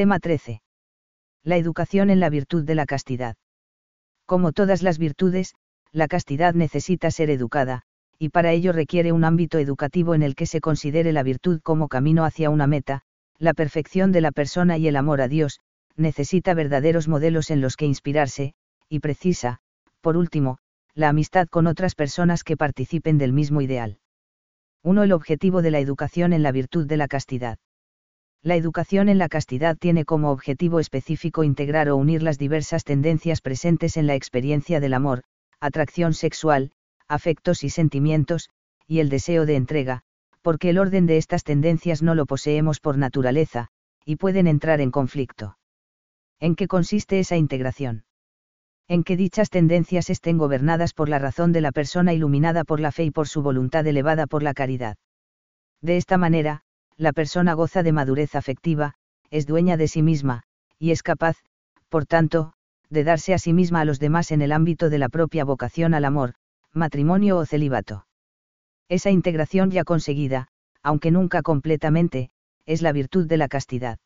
Tema 13. La educación en la virtud de la castidad. Como todas las virtudes, la castidad necesita ser educada, y para ello requiere un ámbito educativo en el que se considere la virtud como camino hacia una meta, la perfección de la persona y el amor a Dios, necesita verdaderos modelos en los que inspirarse, y precisa, por último, la amistad con otras personas que participen del mismo ideal. 1. El objetivo de la educación en la virtud de la castidad. La educación en la castidad tiene como objetivo específico integrar o unir las diversas tendencias presentes en la experiencia del amor, atracción sexual, afectos y sentimientos, y el deseo de entrega, porque el orden de estas tendencias no lo poseemos por naturaleza, y pueden entrar en conflicto. ¿En qué consiste esa integración? En que dichas tendencias estén gobernadas por la razón de la persona iluminada por la fe y por su voluntad elevada por la caridad. De esta manera, la persona goza de madurez afectiva, es dueña de sí misma, y es capaz, por tanto, de darse a sí misma a los demás en el ámbito de la propia vocación al amor, matrimonio o celibato. Esa integración ya conseguida, aunque nunca completamente, es la virtud de la castidad.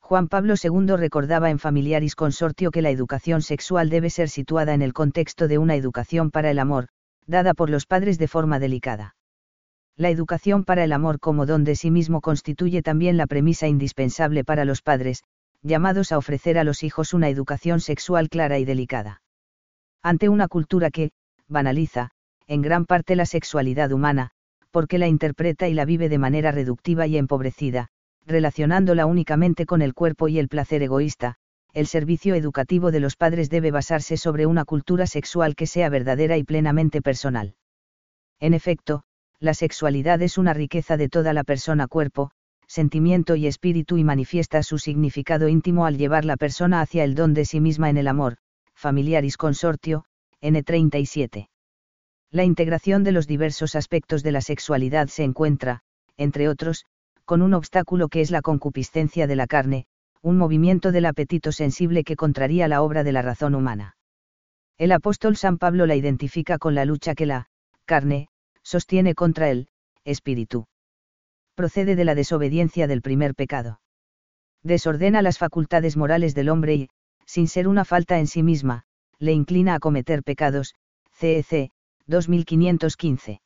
Juan Pablo II recordaba en Familiaris Consortio que la educación sexual debe ser situada en el contexto de una educación para el amor, dada por los padres de forma delicada. La educación para el amor como don de sí mismo constituye también la premisa indispensable para los padres, llamados a ofrecer a los hijos una educación sexual clara y delicada. Ante una cultura que, banaliza, en gran parte la sexualidad humana, porque la interpreta y la vive de manera reductiva y empobrecida, relacionándola únicamente con el cuerpo y el placer egoísta, el servicio educativo de los padres debe basarse sobre una cultura sexual que sea verdadera y plenamente personal. En efecto, la sexualidad es una riqueza de toda la persona cuerpo, sentimiento y espíritu y manifiesta su significado íntimo al llevar la persona hacia el don de sí misma en el amor, familiaris consortio, N37. La integración de los diversos aspectos de la sexualidad se encuentra, entre otros, con un obstáculo que es la concupiscencia de la carne, un movimiento del apetito sensible que contraría la obra de la razón humana. El apóstol San Pablo la identifica con la lucha que la carne sostiene contra el espíritu. Procede de la desobediencia del primer pecado. Desordena las facultades morales del hombre y, sin ser una falta en sí misma, le inclina a cometer pecados, CEC, 2515. E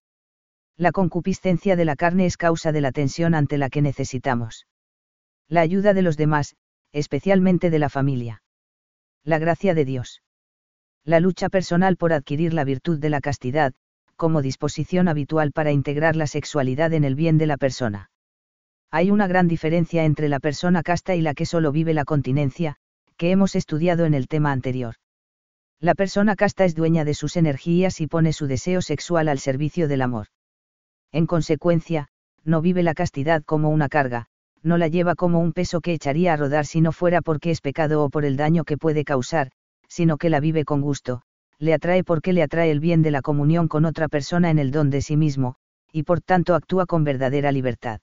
la concupiscencia de la carne es causa de la tensión ante la que necesitamos. La ayuda de los demás, especialmente de la familia. La gracia de Dios. La lucha personal por adquirir la virtud de la castidad, como disposición habitual para integrar la sexualidad en el bien de la persona. Hay una gran diferencia entre la persona casta y la que solo vive la continencia, que hemos estudiado en el tema anterior. La persona casta es dueña de sus energías y pone su deseo sexual al servicio del amor. En consecuencia, no vive la castidad como una carga, no la lleva como un peso que echaría a rodar si no fuera porque es pecado o por el daño que puede causar, sino que la vive con gusto, le atrae porque le atrae el bien de la comunión con otra persona en el don de sí mismo, y por tanto actúa con verdadera libertad.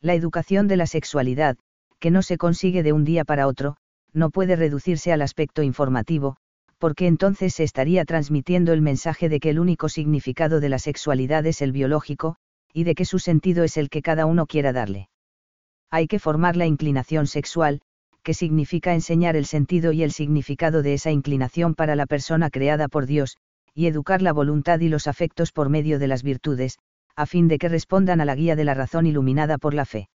La educación de la sexualidad, que no se consigue de un día para otro, no puede reducirse al aspecto informativo, porque entonces se estaría transmitiendo el mensaje de que el único significado de la sexualidad es el biológico, y de que su sentido es el que cada uno quiera darle. Hay que formar la inclinación sexual, que significa enseñar el sentido y el significado de esa inclinación para la persona creada por Dios, y educar la voluntad y los afectos por medio de las virtudes, a fin de que respondan a la guía de la razón iluminada por la fe.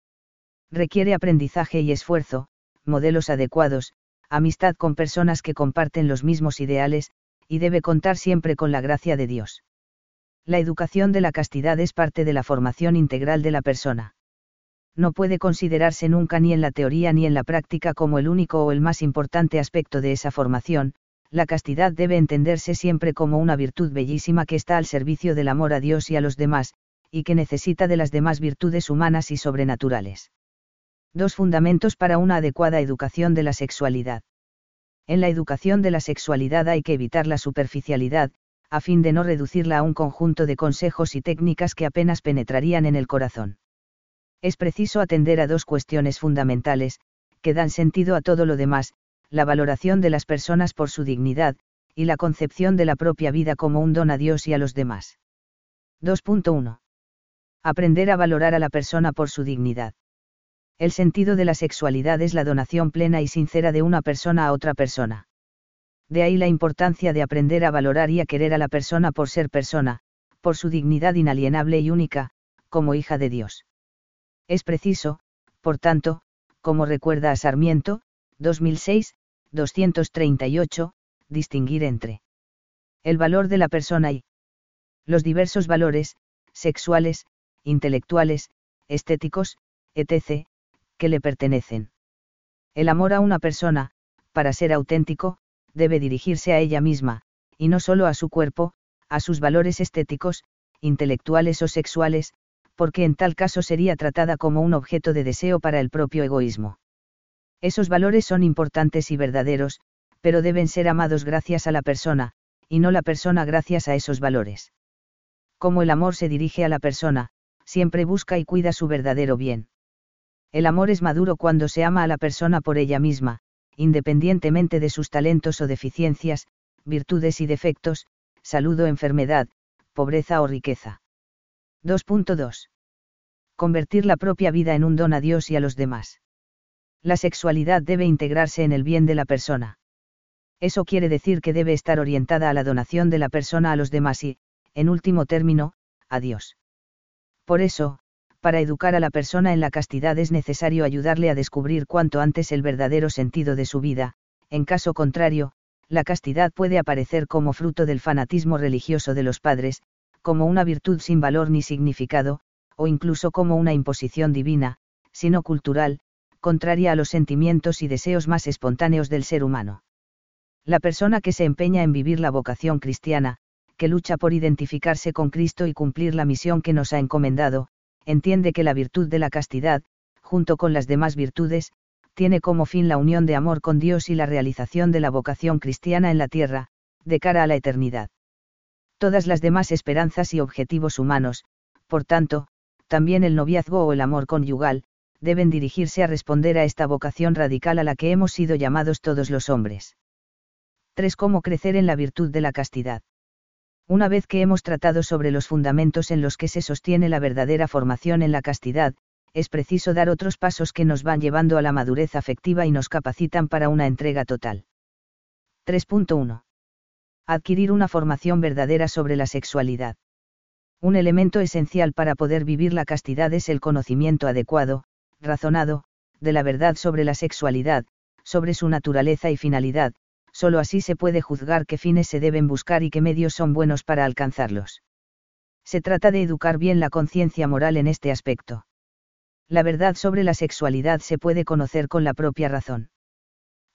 Requiere aprendizaje y esfuerzo, modelos adecuados, amistad con personas que comparten los mismos ideales, y debe contar siempre con la gracia de Dios. La educación de la castidad es parte de la formación integral de la persona. No puede considerarse nunca ni en la teoría ni en la práctica como el único o el más importante aspecto de esa formación, la castidad debe entenderse siempre como una virtud bellísima que está al servicio del amor a Dios y a los demás, y que necesita de las demás virtudes humanas y sobrenaturales. Dos fundamentos para una adecuada educación de la sexualidad. En la educación de la sexualidad hay que evitar la superficialidad, a fin de no reducirla a un conjunto de consejos y técnicas que apenas penetrarían en el corazón. Es preciso atender a dos cuestiones fundamentales, que dan sentido a todo lo demás, la valoración de las personas por su dignidad, y la concepción de la propia vida como un don a Dios y a los demás. 2.1. Aprender a valorar a la persona por su dignidad. El sentido de la sexualidad es la donación plena y sincera de una persona a otra persona. De ahí la importancia de aprender a valorar y a querer a la persona por ser persona, por su dignidad inalienable y única, como hija de Dios. Es preciso, por tanto, como recuerda a Sarmiento, 2006, 238, distinguir entre el valor de la persona y los diversos valores, sexuales, intelectuales, estéticos, etc., que le pertenecen. El amor a una persona, para ser auténtico, debe dirigirse a ella misma, y no solo a su cuerpo, a sus valores estéticos, intelectuales o sexuales, porque en tal caso sería tratada como un objeto de deseo para el propio egoísmo. Esos valores son importantes y verdaderos, pero deben ser amados gracias a la persona, y no la persona gracias a esos valores. Como el amor se dirige a la persona, siempre busca y cuida su verdadero bien. El amor es maduro cuando se ama a la persona por ella misma, independientemente de sus talentos o deficiencias, virtudes y defectos, salud o enfermedad, pobreza o riqueza. 2.2. Convertir la propia vida en un don a Dios y a los demás. La sexualidad debe integrarse en el bien de la persona. Eso quiere decir que debe estar orientada a la donación de la persona a los demás y, en último término, a Dios. Por eso, para educar a la persona en la castidad es necesario ayudarle a descubrir cuanto antes el verdadero sentido de su vida, en caso contrario, la castidad puede aparecer como fruto del fanatismo religioso de los padres, como una virtud sin valor ni significado, o incluso como una imposición divina, sino cultural, contraria a los sentimientos y deseos más espontáneos del ser humano. La persona que se empeña en vivir la vocación cristiana, que lucha por identificarse con Cristo y cumplir la misión que nos ha encomendado, entiende que la virtud de la castidad, junto con las demás virtudes, tiene como fin la unión de amor con Dios y la realización de la vocación cristiana en la tierra, de cara a la eternidad. Todas las demás esperanzas y objetivos humanos, por tanto, también el noviazgo o el amor conyugal, deben dirigirse a responder a esta vocación radical a la que hemos sido llamados todos los hombres. 3. Cómo crecer en la virtud de la castidad. Una vez que hemos tratado sobre los fundamentos en los que se sostiene la verdadera formación en la castidad, es preciso dar otros pasos que nos van llevando a la madurez afectiva y nos capacitan para una entrega total. 3.1. Adquirir una formación verdadera sobre la sexualidad. Un elemento esencial para poder vivir la castidad es el conocimiento adecuado, razonado, de la verdad sobre la sexualidad, sobre su naturaleza y finalidad, solo así se puede juzgar qué fines se deben buscar y qué medios son buenos para alcanzarlos. Se trata de educar bien la conciencia moral en este aspecto. La verdad sobre la sexualidad se puede conocer con la propia razón.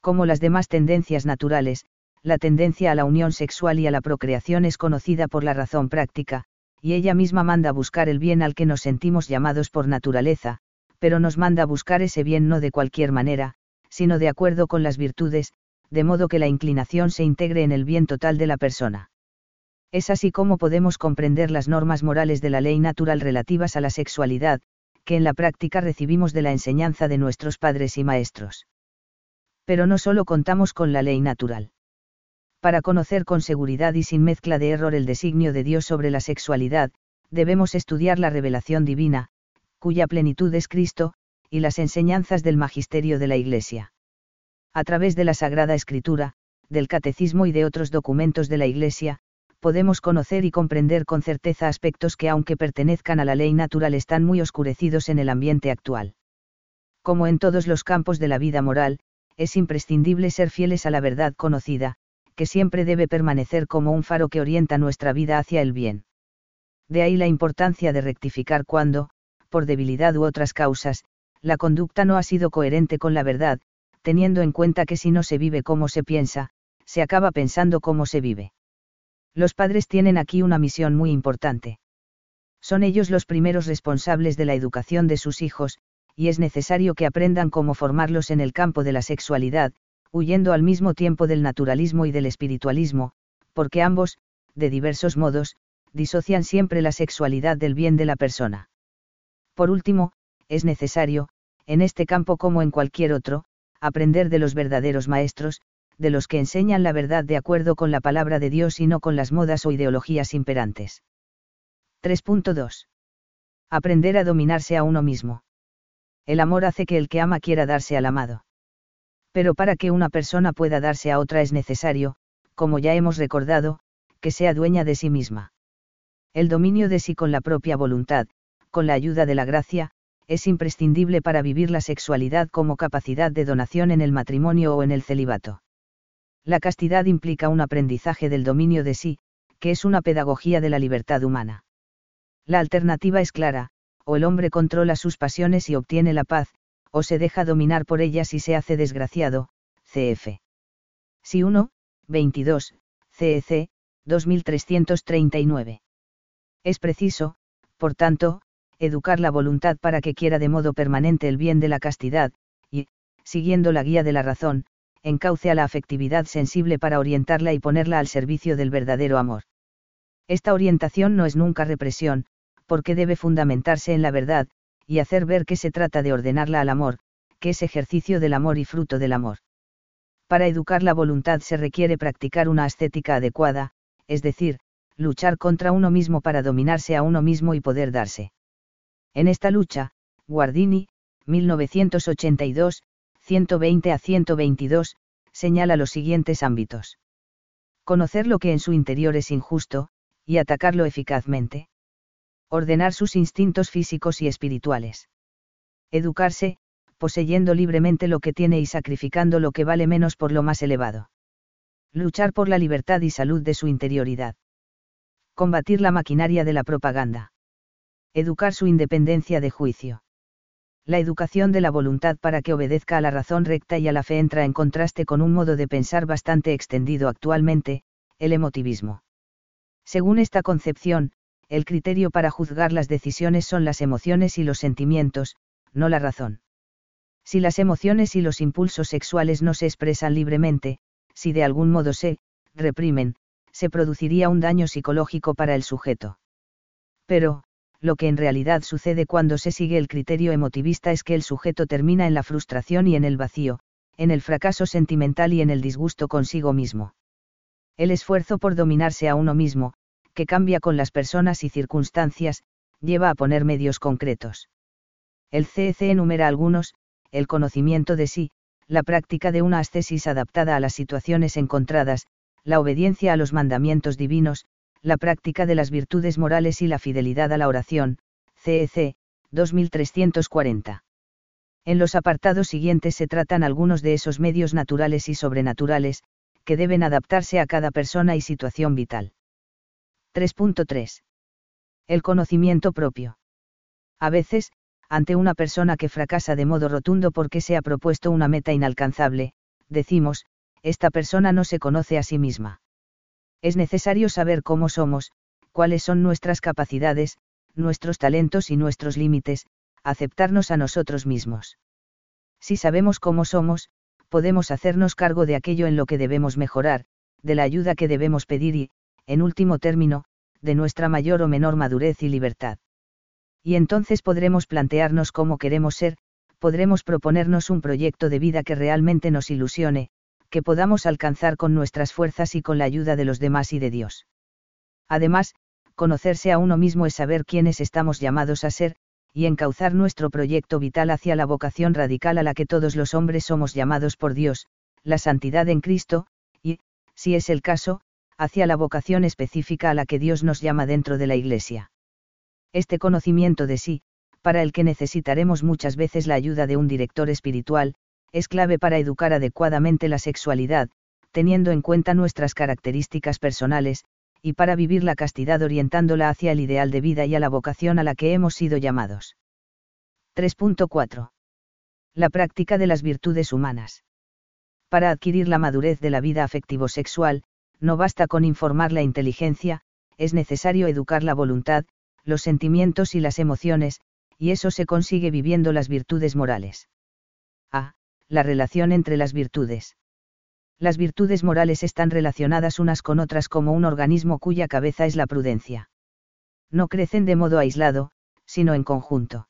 Como las demás tendencias naturales, la tendencia a la unión sexual y a la procreación es conocida por la razón práctica, y ella misma manda buscar el bien al que nos sentimos llamados por naturaleza, pero nos manda buscar ese bien no de cualquier manera, sino de acuerdo con las virtudes, de modo que la inclinación se integre en el bien total de la persona. Es así como podemos comprender las normas morales de la ley natural relativas a la sexualidad, que en la práctica recibimos de la enseñanza de nuestros padres y maestros. Pero no solo contamos con la ley natural. Para conocer con seguridad y sin mezcla de error el designio de Dios sobre la sexualidad, debemos estudiar la revelación divina, cuya plenitud es Cristo, y las enseñanzas del magisterio de la Iglesia a través de la Sagrada Escritura, del Catecismo y de otros documentos de la Iglesia, podemos conocer y comprender con certeza aspectos que aunque pertenezcan a la ley natural están muy oscurecidos en el ambiente actual. Como en todos los campos de la vida moral, es imprescindible ser fieles a la verdad conocida, que siempre debe permanecer como un faro que orienta nuestra vida hacia el bien. De ahí la importancia de rectificar cuando, por debilidad u otras causas, la conducta no ha sido coherente con la verdad, teniendo en cuenta que si no se vive como se piensa, se acaba pensando cómo se vive. Los padres tienen aquí una misión muy importante. Son ellos los primeros responsables de la educación de sus hijos, y es necesario que aprendan cómo formarlos en el campo de la sexualidad, huyendo al mismo tiempo del naturalismo y del espiritualismo, porque ambos, de diversos modos, disocian siempre la sexualidad del bien de la persona. Por último, es necesario, en este campo como en cualquier otro, aprender de los verdaderos maestros, de los que enseñan la verdad de acuerdo con la palabra de Dios y no con las modas o ideologías imperantes. 3.2. Aprender a dominarse a uno mismo. El amor hace que el que ama quiera darse al amado. Pero para que una persona pueda darse a otra es necesario, como ya hemos recordado, que sea dueña de sí misma. El dominio de sí con la propia voluntad, con la ayuda de la gracia, es imprescindible para vivir la sexualidad como capacidad de donación en el matrimonio o en el celibato. La castidad implica un aprendizaje del dominio de sí, que es una pedagogía de la libertad humana. La alternativa es clara, o el hombre controla sus pasiones y obtiene la paz, o se deja dominar por ellas y se hace desgraciado, cf. Si 1, 22, CEC, 2339. Es preciso, por tanto, educar la voluntad para que quiera de modo permanente el bien de la castidad, y, siguiendo la guía de la razón, encauce a la afectividad sensible para orientarla y ponerla al servicio del verdadero amor. Esta orientación no es nunca represión, porque debe fundamentarse en la verdad, y hacer ver que se trata de ordenarla al amor, que es ejercicio del amor y fruto del amor. Para educar la voluntad se requiere practicar una ascética adecuada, es decir, luchar contra uno mismo para dominarse a uno mismo y poder darse. En esta lucha, Guardini, 1982, 120 a 122, señala los siguientes ámbitos. Conocer lo que en su interior es injusto, y atacarlo eficazmente. Ordenar sus instintos físicos y espirituales. Educarse, poseyendo libremente lo que tiene y sacrificando lo que vale menos por lo más elevado. Luchar por la libertad y salud de su interioridad. Combatir la maquinaria de la propaganda. Educar su independencia de juicio. La educación de la voluntad para que obedezca a la razón recta y a la fe entra en contraste con un modo de pensar bastante extendido actualmente, el emotivismo. Según esta concepción, el criterio para juzgar las decisiones son las emociones y los sentimientos, no la razón. Si las emociones y los impulsos sexuales no se expresan libremente, si de algún modo se reprimen, se produciría un daño psicológico para el sujeto. Pero, lo que en realidad sucede cuando se sigue el criterio emotivista es que el sujeto termina en la frustración y en el vacío, en el fracaso sentimental y en el disgusto consigo mismo. El esfuerzo por dominarse a uno mismo, que cambia con las personas y circunstancias, lleva a poner medios concretos. El CEC enumera algunos, el conocimiento de sí, la práctica de una ascesis adaptada a las situaciones encontradas, la obediencia a los mandamientos divinos, la práctica de las virtudes morales y la fidelidad a la oración, CEC, 2340. En los apartados siguientes se tratan algunos de esos medios naturales y sobrenaturales, que deben adaptarse a cada persona y situación vital. 3.3. El conocimiento propio. A veces, ante una persona que fracasa de modo rotundo porque se ha propuesto una meta inalcanzable, decimos, esta persona no se conoce a sí misma. Es necesario saber cómo somos, cuáles son nuestras capacidades, nuestros talentos y nuestros límites, aceptarnos a nosotros mismos. Si sabemos cómo somos, podemos hacernos cargo de aquello en lo que debemos mejorar, de la ayuda que debemos pedir y, en último término, de nuestra mayor o menor madurez y libertad. Y entonces podremos plantearnos cómo queremos ser, podremos proponernos un proyecto de vida que realmente nos ilusione, que podamos alcanzar con nuestras fuerzas y con la ayuda de los demás y de Dios. Además, conocerse a uno mismo es saber quiénes estamos llamados a ser, y encauzar nuestro proyecto vital hacia la vocación radical a la que todos los hombres somos llamados por Dios, la santidad en Cristo, y, si es el caso, hacia la vocación específica a la que Dios nos llama dentro de la Iglesia. Este conocimiento de sí, para el que necesitaremos muchas veces la ayuda de un director espiritual, es clave para educar adecuadamente la sexualidad, teniendo en cuenta nuestras características personales, y para vivir la castidad orientándola hacia el ideal de vida y a la vocación a la que hemos sido llamados. 3.4. La práctica de las virtudes humanas. Para adquirir la madurez de la vida afectivo-sexual, no basta con informar la inteligencia, es necesario educar la voluntad, los sentimientos y las emociones, y eso se consigue viviendo las virtudes morales. A. La relación entre las virtudes. Las virtudes morales están relacionadas unas con otras como un organismo cuya cabeza es la prudencia. No crecen de modo aislado, sino en conjunto.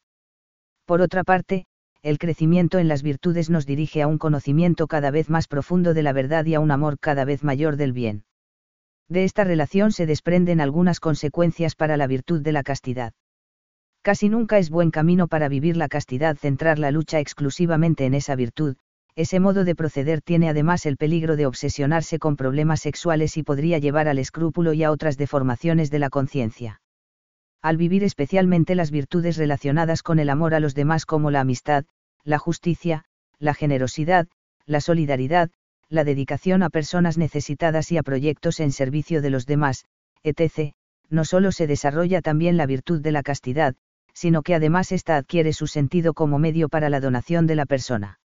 Por otra parte, el crecimiento en las virtudes nos dirige a un conocimiento cada vez más profundo de la verdad y a un amor cada vez mayor del bien. De esta relación se desprenden algunas consecuencias para la virtud de la castidad. Casi nunca es buen camino para vivir la castidad centrar la lucha exclusivamente en esa virtud, ese modo de proceder tiene además el peligro de obsesionarse con problemas sexuales y podría llevar al escrúpulo y a otras deformaciones de la conciencia. Al vivir especialmente las virtudes relacionadas con el amor a los demás como la amistad, la justicia, la generosidad, la solidaridad, la dedicación a personas necesitadas y a proyectos en servicio de los demás, etc., no solo se desarrolla también la virtud de la castidad, sino que además ésta adquiere su sentido como medio para la donación de la persona.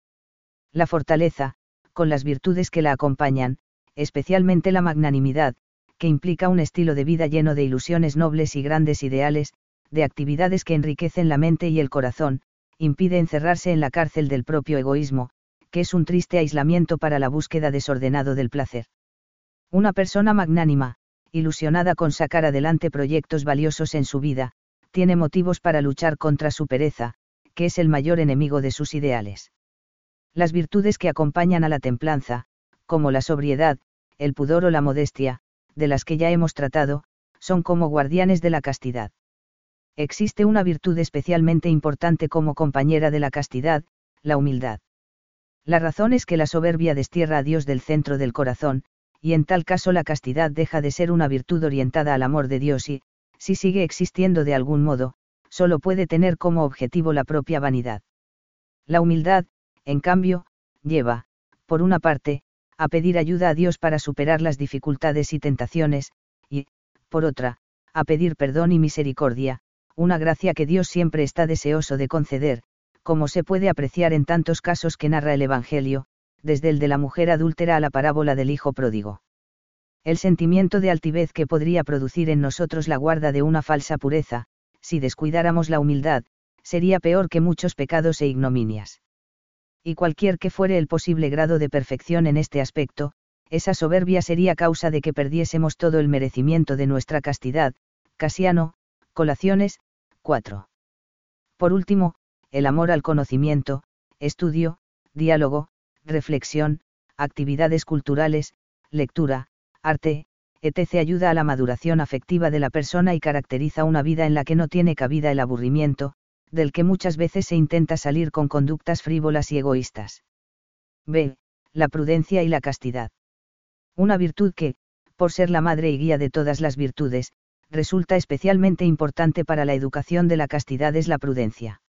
La fortaleza, con las virtudes que la acompañan, especialmente la magnanimidad, que implica un estilo de vida lleno de ilusiones nobles y grandes ideales, de actividades que enriquecen la mente y el corazón, impide encerrarse en la cárcel del propio egoísmo, que es un triste aislamiento para la búsqueda desordenado del placer. Una persona magnánima, ilusionada con sacar adelante proyectos valiosos en su vida, tiene motivos para luchar contra su pereza, que es el mayor enemigo de sus ideales. Las virtudes que acompañan a la templanza, como la sobriedad, el pudor o la modestia, de las que ya hemos tratado, son como guardianes de la castidad. Existe una virtud especialmente importante como compañera de la castidad, la humildad. La razón es que la soberbia destierra a Dios del centro del corazón, y en tal caso la castidad deja de ser una virtud orientada al amor de Dios y, si sigue existiendo de algún modo, solo puede tener como objetivo la propia vanidad. La humildad, en cambio, lleva, por una parte, a pedir ayuda a Dios para superar las dificultades y tentaciones, y, por otra, a pedir perdón y misericordia, una gracia que Dios siempre está deseoso de conceder, como se puede apreciar en tantos casos que narra el Evangelio, desde el de la mujer adúltera a la parábola del hijo pródigo. El sentimiento de altivez que podría producir en nosotros la guarda de una falsa pureza, si descuidáramos la humildad, sería peor que muchos pecados e ignominias. Y cualquier que fuere el posible grado de perfección en este aspecto, esa soberbia sería causa de que perdiésemos todo el merecimiento de nuestra castidad. Casiano, Colaciones, 4. Por último, el amor al conocimiento, estudio, diálogo, reflexión, actividades culturales, lectura, arte, etc. ayuda a la maduración afectiva de la persona y caracteriza una vida en la que no tiene cabida el aburrimiento, del que muchas veces se intenta salir con conductas frívolas y egoístas. B. La prudencia y la castidad. Una virtud que, por ser la madre y guía de todas las virtudes, resulta especialmente importante para la educación de la castidad es la prudencia.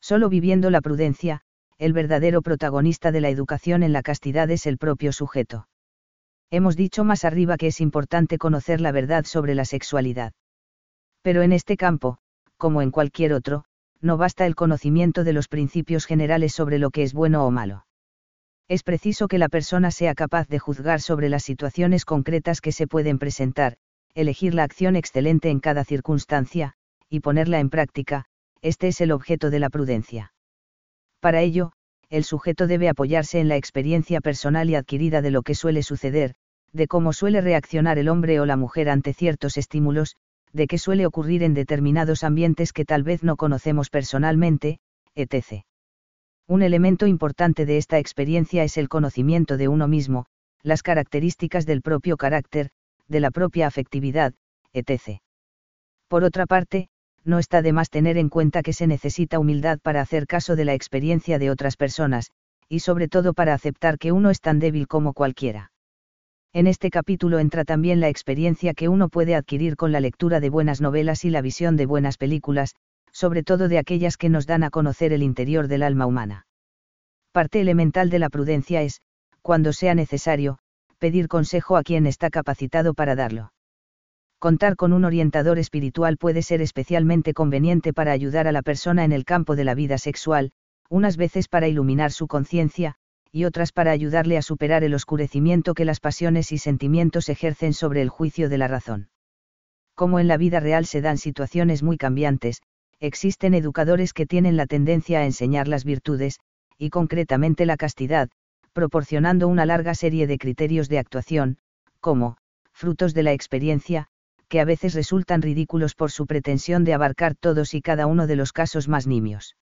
Solo viviendo la prudencia, el verdadero protagonista de la educación en la castidad es el propio sujeto. Hemos dicho más arriba que es importante conocer la verdad sobre la sexualidad. Pero en este campo, como en cualquier otro, no basta el conocimiento de los principios generales sobre lo que es bueno o malo. Es preciso que la persona sea capaz de juzgar sobre las situaciones concretas que se pueden presentar, elegir la acción excelente en cada circunstancia, y ponerla en práctica, este es el objeto de la prudencia. Para ello, el sujeto debe apoyarse en la experiencia personal y adquirida de lo que suele suceder, de cómo suele reaccionar el hombre o la mujer ante ciertos estímulos, de qué suele ocurrir en determinados ambientes que tal vez no conocemos personalmente, etc. Un elemento importante de esta experiencia es el conocimiento de uno mismo, las características del propio carácter, de la propia afectividad, etc. Por otra parte, no está de más tener en cuenta que se necesita humildad para hacer caso de la experiencia de otras personas, y sobre todo para aceptar que uno es tan débil como cualquiera. En este capítulo entra también la experiencia que uno puede adquirir con la lectura de buenas novelas y la visión de buenas películas, sobre todo de aquellas que nos dan a conocer el interior del alma humana. Parte elemental de la prudencia es, cuando sea necesario, pedir consejo a quien está capacitado para darlo contar con un orientador espiritual puede ser especialmente conveniente para ayudar a la persona en el campo de la vida sexual, unas veces para iluminar su conciencia, y otras para ayudarle a superar el oscurecimiento que las pasiones y sentimientos ejercen sobre el juicio de la razón. Como en la vida real se dan situaciones muy cambiantes, existen educadores que tienen la tendencia a enseñar las virtudes, y concretamente la castidad, proporcionando una larga serie de criterios de actuación, como, frutos de la experiencia, que a veces resultan ridículos por su pretensión de abarcar todos y cada uno de los casos más nimios.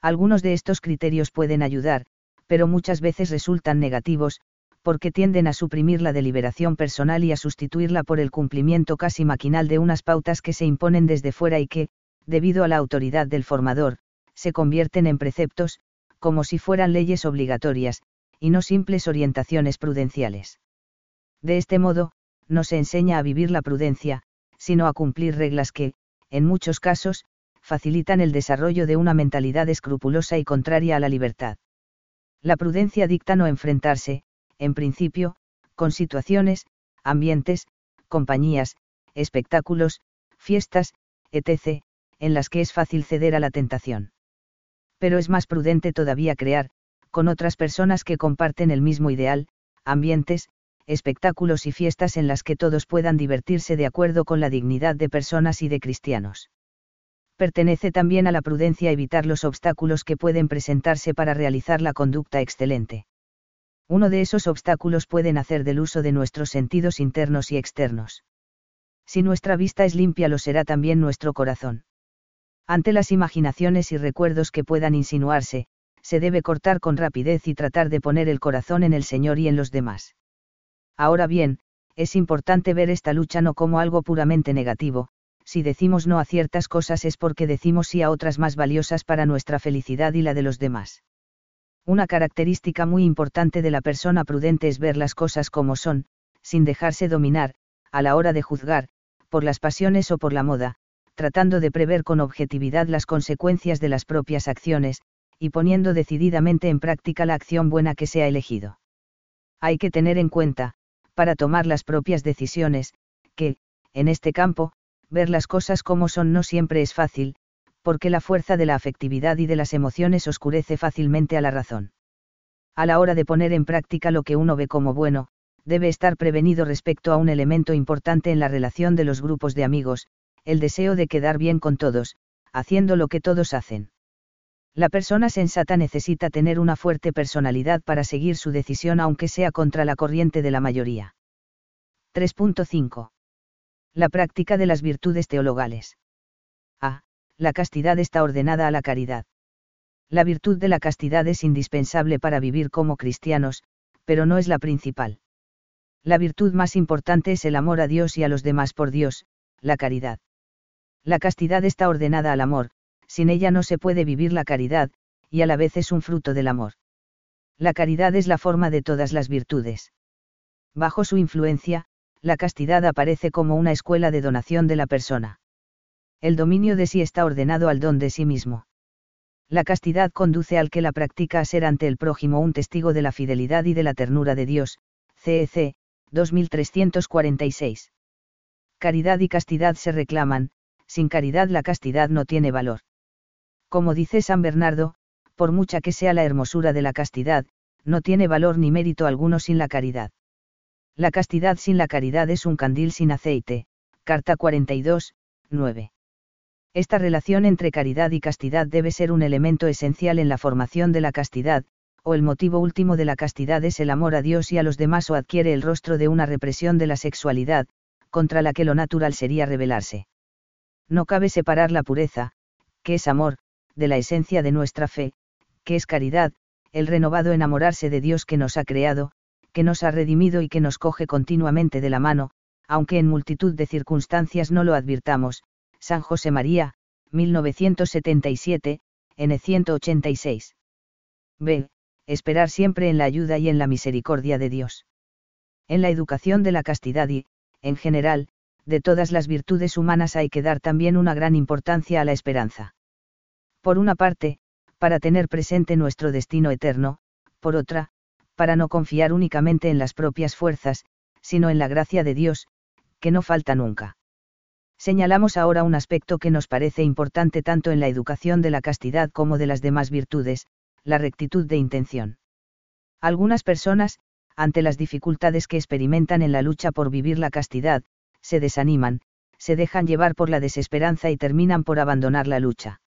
Algunos de estos criterios pueden ayudar, pero muchas veces resultan negativos, porque tienden a suprimir la deliberación personal y a sustituirla por el cumplimiento casi maquinal de unas pautas que se imponen desde fuera y que, debido a la autoridad del formador, se convierten en preceptos, como si fueran leyes obligatorias, y no simples orientaciones prudenciales. De este modo, no se enseña a vivir la prudencia, sino a cumplir reglas que, en muchos casos, facilitan el desarrollo de una mentalidad escrupulosa y contraria a la libertad. La prudencia dicta no enfrentarse, en principio, con situaciones, ambientes, compañías, espectáculos, fiestas, etc., en las que es fácil ceder a la tentación. Pero es más prudente todavía crear, con otras personas que comparten el mismo ideal, ambientes, espectáculos y fiestas en las que todos puedan divertirse de acuerdo con la dignidad de personas y de cristianos. Pertenece también a la prudencia evitar los obstáculos que pueden presentarse para realizar la conducta excelente. Uno de esos obstáculos puede nacer del uso de nuestros sentidos internos y externos. Si nuestra vista es limpia lo será también nuestro corazón. Ante las imaginaciones y recuerdos que puedan insinuarse, se debe cortar con rapidez y tratar de poner el corazón en el Señor y en los demás. Ahora bien, es importante ver esta lucha no como algo puramente negativo, si decimos no a ciertas cosas es porque decimos sí a otras más valiosas para nuestra felicidad y la de los demás. Una característica muy importante de la persona prudente es ver las cosas como son, sin dejarse dominar, a la hora de juzgar, por las pasiones o por la moda, tratando de prever con objetividad las consecuencias de las propias acciones, y poniendo decididamente en práctica la acción buena que se ha elegido. Hay que tener en cuenta, para tomar las propias decisiones, que, en este campo, ver las cosas como son no siempre es fácil, porque la fuerza de la afectividad y de las emociones oscurece fácilmente a la razón. A la hora de poner en práctica lo que uno ve como bueno, debe estar prevenido respecto a un elemento importante en la relación de los grupos de amigos, el deseo de quedar bien con todos, haciendo lo que todos hacen. La persona sensata necesita tener una fuerte personalidad para seguir su decisión aunque sea contra la corriente de la mayoría. 3.5. La práctica de las virtudes teologales. A. La castidad está ordenada a la caridad. La virtud de la castidad es indispensable para vivir como cristianos, pero no es la principal. La virtud más importante es el amor a Dios y a los demás por Dios, la caridad. La castidad está ordenada al amor, sin ella no se puede vivir la caridad, y a la vez es un fruto del amor. La caridad es la forma de todas las virtudes. Bajo su influencia, la castidad aparece como una escuela de donación de la persona. El dominio de sí está ordenado al don de sí mismo. La castidad conduce al que la practica a ser ante el prójimo un testigo de la fidelidad y de la ternura de Dios, CEC, 2346. Caridad y castidad se reclaman, sin caridad la castidad no tiene valor. Como dice San Bernardo, por mucha que sea la hermosura de la castidad, no tiene valor ni mérito alguno sin la caridad. La castidad sin la caridad es un candil sin aceite. Carta 42, 9. Esta relación entre caridad y castidad debe ser un elemento esencial en la formación de la castidad, o el motivo último de la castidad es el amor a Dios y a los demás o adquiere el rostro de una represión de la sexualidad, contra la que lo natural sería rebelarse. No cabe separar la pureza, que es amor, de la esencia de nuestra fe, que es caridad, el renovado enamorarse de Dios que nos ha creado, que nos ha redimido y que nos coge continuamente de la mano, aunque en multitud de circunstancias no lo advirtamos, San José María, 1977, N 186. B. Esperar siempre en la ayuda y en la misericordia de Dios. En la educación de la castidad y, en general, de todas las virtudes humanas hay que dar también una gran importancia a la esperanza por una parte, para tener presente nuestro destino eterno, por otra, para no confiar únicamente en las propias fuerzas, sino en la gracia de Dios, que no falta nunca. Señalamos ahora un aspecto que nos parece importante tanto en la educación de la castidad como de las demás virtudes, la rectitud de intención. Algunas personas, ante las dificultades que experimentan en la lucha por vivir la castidad, se desaniman, se dejan llevar por la desesperanza y terminan por abandonar la lucha.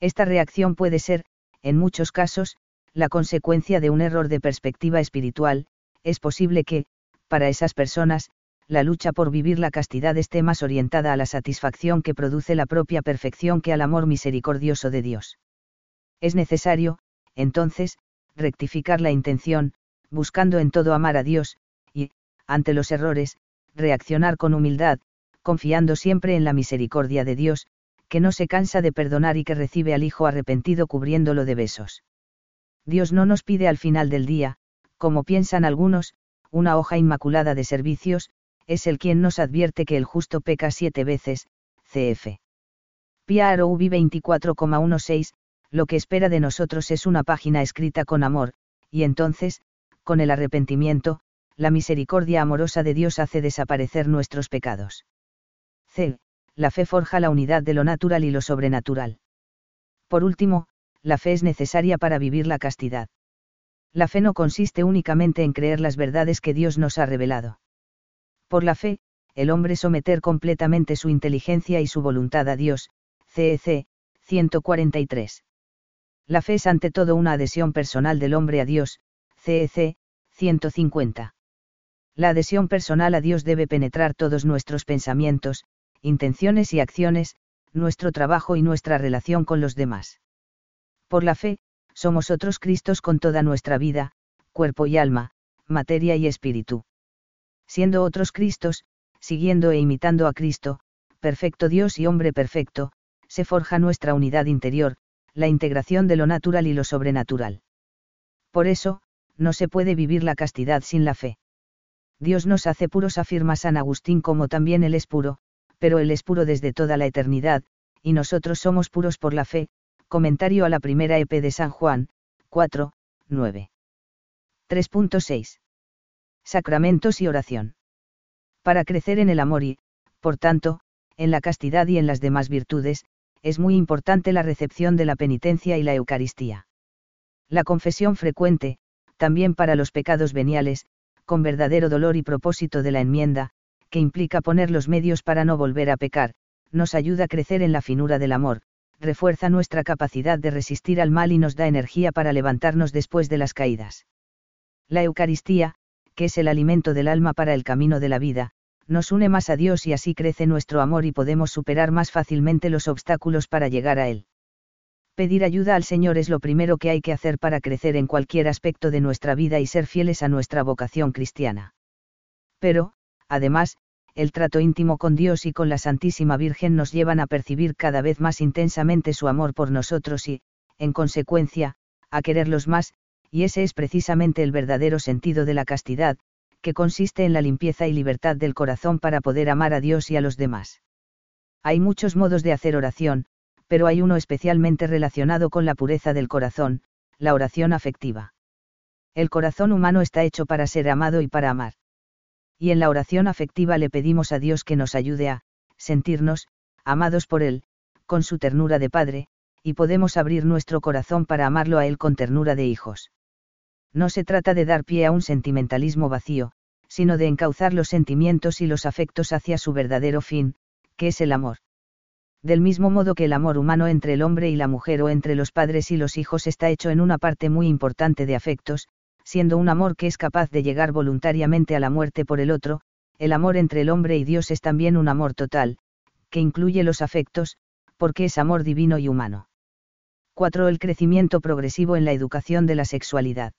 Esta reacción puede ser, en muchos casos, la consecuencia de un error de perspectiva espiritual, es posible que, para esas personas, la lucha por vivir la castidad esté más orientada a la satisfacción que produce la propia perfección que al amor misericordioso de Dios. Es necesario, entonces, rectificar la intención, buscando en todo amar a Dios, y, ante los errores, reaccionar con humildad, confiando siempre en la misericordia de Dios, que no se cansa de perdonar y que recibe al Hijo arrepentido cubriéndolo de besos. Dios no nos pide al final del día, como piensan algunos, una hoja inmaculada de servicios, es el quien nos advierte que el justo peca siete veces, cf. Piaro UBI 24,16, lo que espera de nosotros es una página escrita con amor, y entonces, con el arrepentimiento, la misericordia amorosa de Dios hace desaparecer nuestros pecados. C. La fe forja la unidad de lo natural y lo sobrenatural. Por último, la fe es necesaria para vivir la castidad. La fe no consiste únicamente en creer las verdades que Dios nos ha revelado. Por la fe, el hombre someter completamente su inteligencia y su voluntad a Dios, CEC, 143. La fe es ante todo una adhesión personal del hombre a Dios, CEC, 150. La adhesión personal a Dios debe penetrar todos nuestros pensamientos, intenciones y acciones, nuestro trabajo y nuestra relación con los demás. Por la fe, somos otros Cristos con toda nuestra vida, cuerpo y alma, materia y espíritu. Siendo otros Cristos, siguiendo e imitando a Cristo, perfecto Dios y hombre perfecto, se forja nuestra unidad interior, la integración de lo natural y lo sobrenatural. Por eso, no se puede vivir la castidad sin la fe. Dios nos hace puros, afirma San Agustín, como también Él es puro, pero Él es puro desde toda la eternidad, y nosotros somos puros por la fe. Comentario a la primera EP de San Juan, 4, 9. 3.6. Sacramentos y oración. Para crecer en el amor y, por tanto, en la castidad y en las demás virtudes, es muy importante la recepción de la penitencia y la Eucaristía. La confesión frecuente, también para los pecados veniales, con verdadero dolor y propósito de la enmienda, que implica poner los medios para no volver a pecar, nos ayuda a crecer en la finura del amor, refuerza nuestra capacidad de resistir al mal y nos da energía para levantarnos después de las caídas. La Eucaristía, que es el alimento del alma para el camino de la vida, nos une más a Dios y así crece nuestro amor y podemos superar más fácilmente los obstáculos para llegar a Él. Pedir ayuda al Señor es lo primero que hay que hacer para crecer en cualquier aspecto de nuestra vida y ser fieles a nuestra vocación cristiana. Pero, además, el trato íntimo con Dios y con la Santísima Virgen nos llevan a percibir cada vez más intensamente su amor por nosotros y, en consecuencia, a quererlos más, y ese es precisamente el verdadero sentido de la castidad, que consiste en la limpieza y libertad del corazón para poder amar a Dios y a los demás. Hay muchos modos de hacer oración, pero hay uno especialmente relacionado con la pureza del corazón, la oración afectiva. El corazón humano está hecho para ser amado y para amar. Y en la oración afectiva le pedimos a Dios que nos ayude a sentirnos, amados por Él, con su ternura de Padre, y podemos abrir nuestro corazón para amarlo a Él con ternura de hijos. No se trata de dar pie a un sentimentalismo vacío, sino de encauzar los sentimientos y los afectos hacia su verdadero fin, que es el amor. Del mismo modo que el amor humano entre el hombre y la mujer o entre los padres y los hijos está hecho en una parte muy importante de afectos, siendo un amor que es capaz de llegar voluntariamente a la muerte por el otro, el amor entre el hombre y Dios es también un amor total, que incluye los afectos, porque es amor divino y humano. 4. El crecimiento progresivo en la educación de la sexualidad.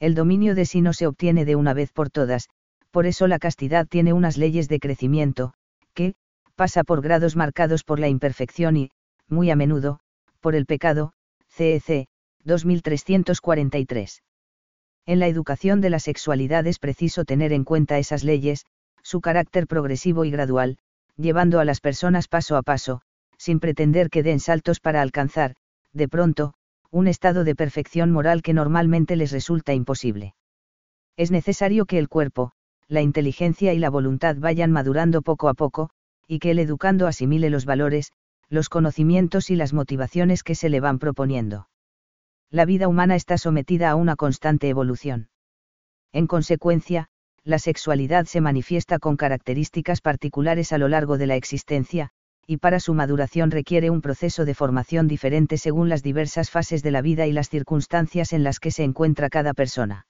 El dominio de sí no se obtiene de una vez por todas, por eso la castidad tiene unas leyes de crecimiento, que, pasa por grados marcados por la imperfección y, muy a menudo, por el pecado, CEC, 2343. En la educación de la sexualidad es preciso tener en cuenta esas leyes, su carácter progresivo y gradual, llevando a las personas paso a paso, sin pretender que den saltos para alcanzar, de pronto, un estado de perfección moral que normalmente les resulta imposible. Es necesario que el cuerpo, la inteligencia y la voluntad vayan madurando poco a poco, y que el educando asimile los valores, los conocimientos y las motivaciones que se le van proponiendo. La vida humana está sometida a una constante evolución. En consecuencia, la sexualidad se manifiesta con características particulares a lo largo de la existencia, y para su maduración requiere un proceso de formación diferente según las diversas fases de la vida y las circunstancias en las que se encuentra cada persona.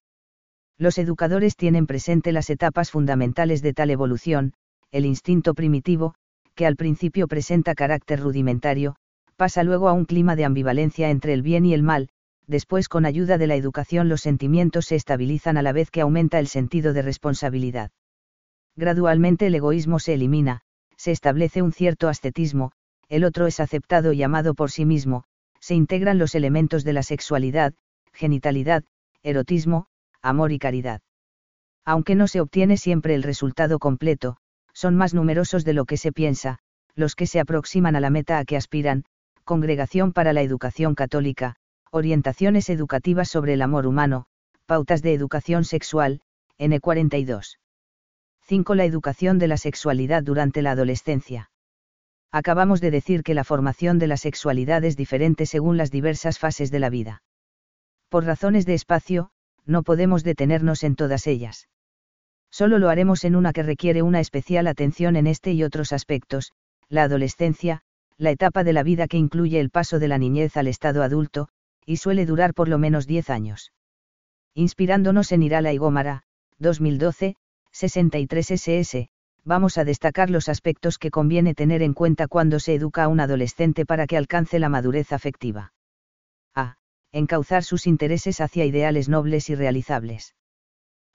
Los educadores tienen presente las etapas fundamentales de tal evolución, el instinto primitivo, que al principio presenta carácter rudimentario, pasa luego a un clima de ambivalencia entre el bien y el mal, después con ayuda de la educación los sentimientos se estabilizan a la vez que aumenta el sentido de responsabilidad. Gradualmente el egoísmo se elimina, se establece un cierto ascetismo, el otro es aceptado y amado por sí mismo, se integran los elementos de la sexualidad, genitalidad, erotismo, amor y caridad. Aunque no se obtiene siempre el resultado completo, son más numerosos de lo que se piensa, los que se aproximan a la meta a que aspiran, Congregación para la Educación Católica, Orientaciones Educativas sobre el Amor Humano, Pautas de Educación Sexual, N42. 5. La educación de la sexualidad durante la adolescencia. Acabamos de decir que la formación de la sexualidad es diferente según las diversas fases de la vida. Por razones de espacio, no podemos detenernos en todas ellas. Solo lo haremos en una que requiere una especial atención en este y otros aspectos, la adolescencia, la etapa de la vida que incluye el paso de la niñez al estado adulto, y suele durar por lo menos 10 años. Inspirándonos en Irala y Gómara, 2012, 63 SS, vamos a destacar los aspectos que conviene tener en cuenta cuando se educa a un adolescente para que alcance la madurez afectiva. A. Encauzar sus intereses hacia ideales nobles y realizables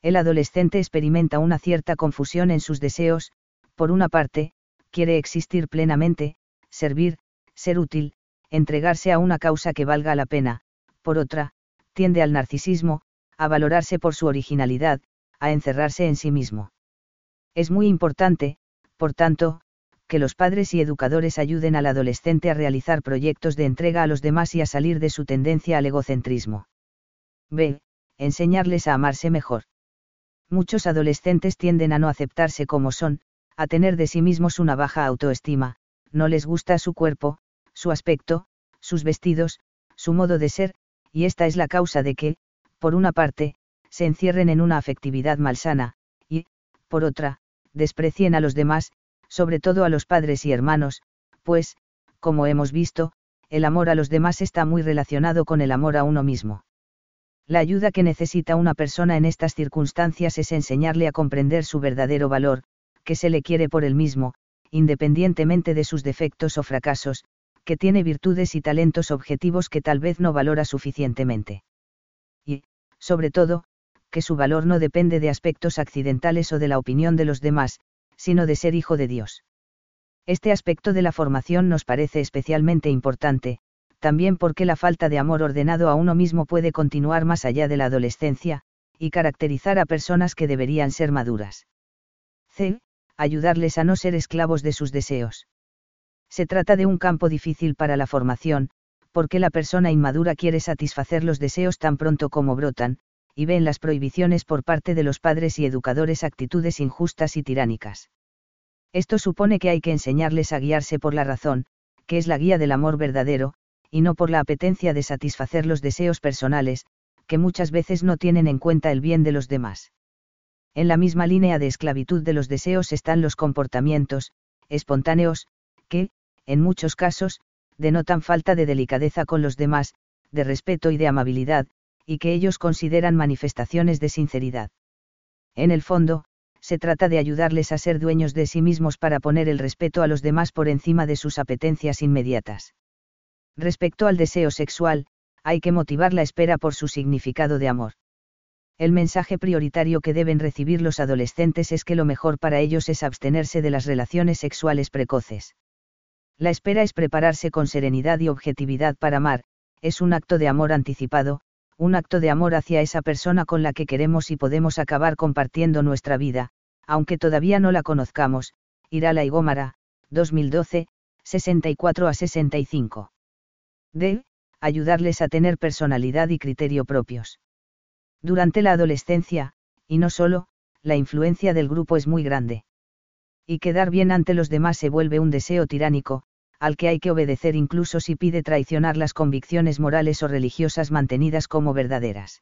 el adolescente experimenta una cierta confusión en sus deseos, por una parte, quiere existir plenamente, servir, ser útil, entregarse a una causa que valga la pena, por otra, tiende al narcisismo, a valorarse por su originalidad, a encerrarse en sí mismo. Es muy importante, por tanto, que los padres y educadores ayuden al adolescente a realizar proyectos de entrega a los demás y a salir de su tendencia al egocentrismo. B. Enseñarles a amarse mejor muchos adolescentes tienden a no aceptarse como son, a tener de sí mismos una baja autoestima, no les gusta su cuerpo, su aspecto, sus vestidos, su modo de ser, y esta es la causa de que, por una parte, se encierren en una afectividad malsana, y, por otra, desprecien a los demás, sobre todo a los padres y hermanos, pues, como hemos visto, el amor a los demás está muy relacionado con el amor a uno mismo. La ayuda que necesita una persona en estas circunstancias es enseñarle a comprender su verdadero valor, que se le quiere por él mismo, independientemente de sus defectos o fracasos, que tiene virtudes y talentos objetivos que tal vez no valora suficientemente. Y, sobre todo, que su valor no depende de aspectos accidentales o de la opinión de los demás, sino de ser hijo de Dios. Este aspecto de la formación nos parece especialmente importante, también porque la falta de amor ordenado a uno mismo puede continuar más allá de la adolescencia, y caracterizar a personas que deberían ser maduras. C. Ayudarles a no ser esclavos de sus deseos. Se trata de un campo difícil para la formación, porque la persona inmadura quiere satisfacer los deseos tan pronto como brotan, y ve en las prohibiciones por parte de los padres y educadores actitudes injustas y tiránicas. Esto supone que hay que enseñarles a guiarse por la razón, que es la guía del amor verdadero, y no por la apetencia de satisfacer los deseos personales, que muchas veces no tienen en cuenta el bien de los demás. En la misma línea de esclavitud de los deseos están los comportamientos, espontáneos, que, en muchos casos, denotan falta de delicadeza con los demás, de respeto y de amabilidad, y que ellos consideran manifestaciones de sinceridad. En el fondo, se trata de ayudarles a ser dueños de sí mismos para poner el respeto a los demás por encima de sus apetencias inmediatas. Respecto al deseo sexual, hay que motivar la espera por su significado de amor. El mensaje prioritario que deben recibir los adolescentes es que lo mejor para ellos es abstenerse de las relaciones sexuales precoces. La espera es prepararse con serenidad y objetividad para amar, es un acto de amor anticipado, un acto de amor hacia esa persona con la que queremos y podemos acabar compartiendo nuestra vida, aunque todavía no la conozcamos. Irala y Gómara, 2012, 64 a 65. D. Ayudarles a tener personalidad y criterio propios. Durante la adolescencia, y no solo, la influencia del grupo es muy grande. Y quedar bien ante los demás se vuelve un deseo tiránico, al que hay que obedecer incluso si pide traicionar las convicciones morales o religiosas mantenidas como verdaderas.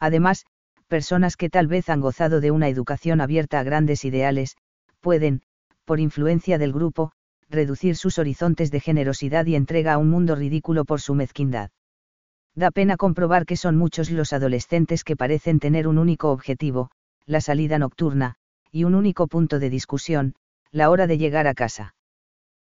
Además, personas que tal vez han gozado de una educación abierta a grandes ideales, pueden, por influencia del grupo, reducir sus horizontes de generosidad y entrega a un mundo ridículo por su mezquindad. Da pena comprobar que son muchos los adolescentes que parecen tener un único objetivo, la salida nocturna, y un único punto de discusión, la hora de llegar a casa.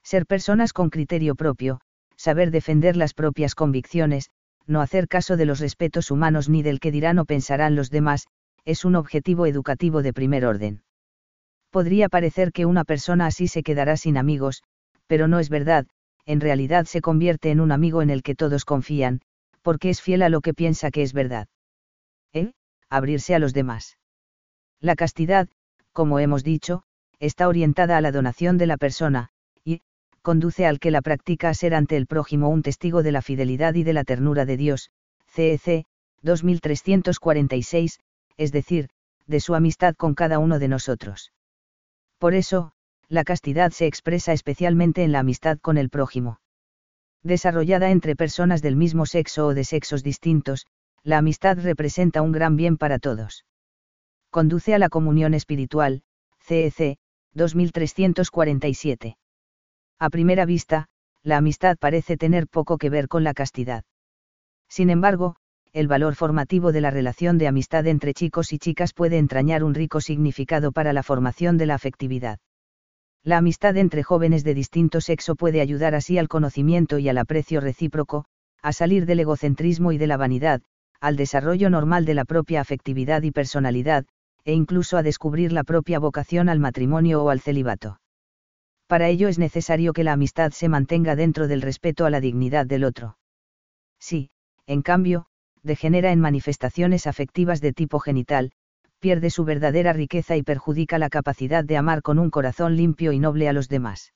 Ser personas con criterio propio, saber defender las propias convicciones, no hacer caso de los respetos humanos ni del que dirán o pensarán los demás, es un objetivo educativo de primer orden podría parecer que una persona así se quedará sin amigos, pero no es verdad, en realidad se convierte en un amigo en el que todos confían, porque es fiel a lo que piensa que es verdad. ¿Eh? Abrirse a los demás. La castidad, como hemos dicho, está orientada a la donación de la persona, y, conduce al que la practica a ser ante el prójimo un testigo de la fidelidad y de la ternura de Dios, CEC, 2346, es decir, de su amistad con cada uno de nosotros. Por eso, la castidad se expresa especialmente en la amistad con el prójimo. Desarrollada entre personas del mismo sexo o de sexos distintos, la amistad representa un gran bien para todos. Conduce a la comunión espiritual, CEC, 2347. A primera vista, la amistad parece tener poco que ver con la castidad. Sin embargo, el valor formativo de la relación de amistad entre chicos y chicas puede entrañar un rico significado para la formación de la afectividad. La amistad entre jóvenes de distinto sexo puede ayudar así al conocimiento y al aprecio recíproco, a salir del egocentrismo y de la vanidad, al desarrollo normal de la propia afectividad y personalidad, e incluso a descubrir la propia vocación al matrimonio o al celibato. Para ello es necesario que la amistad se mantenga dentro del respeto a la dignidad del otro. Si, en cambio, degenera en manifestaciones afectivas de tipo genital, pierde su verdadera riqueza y perjudica la capacidad de amar con un corazón limpio y noble a los demás.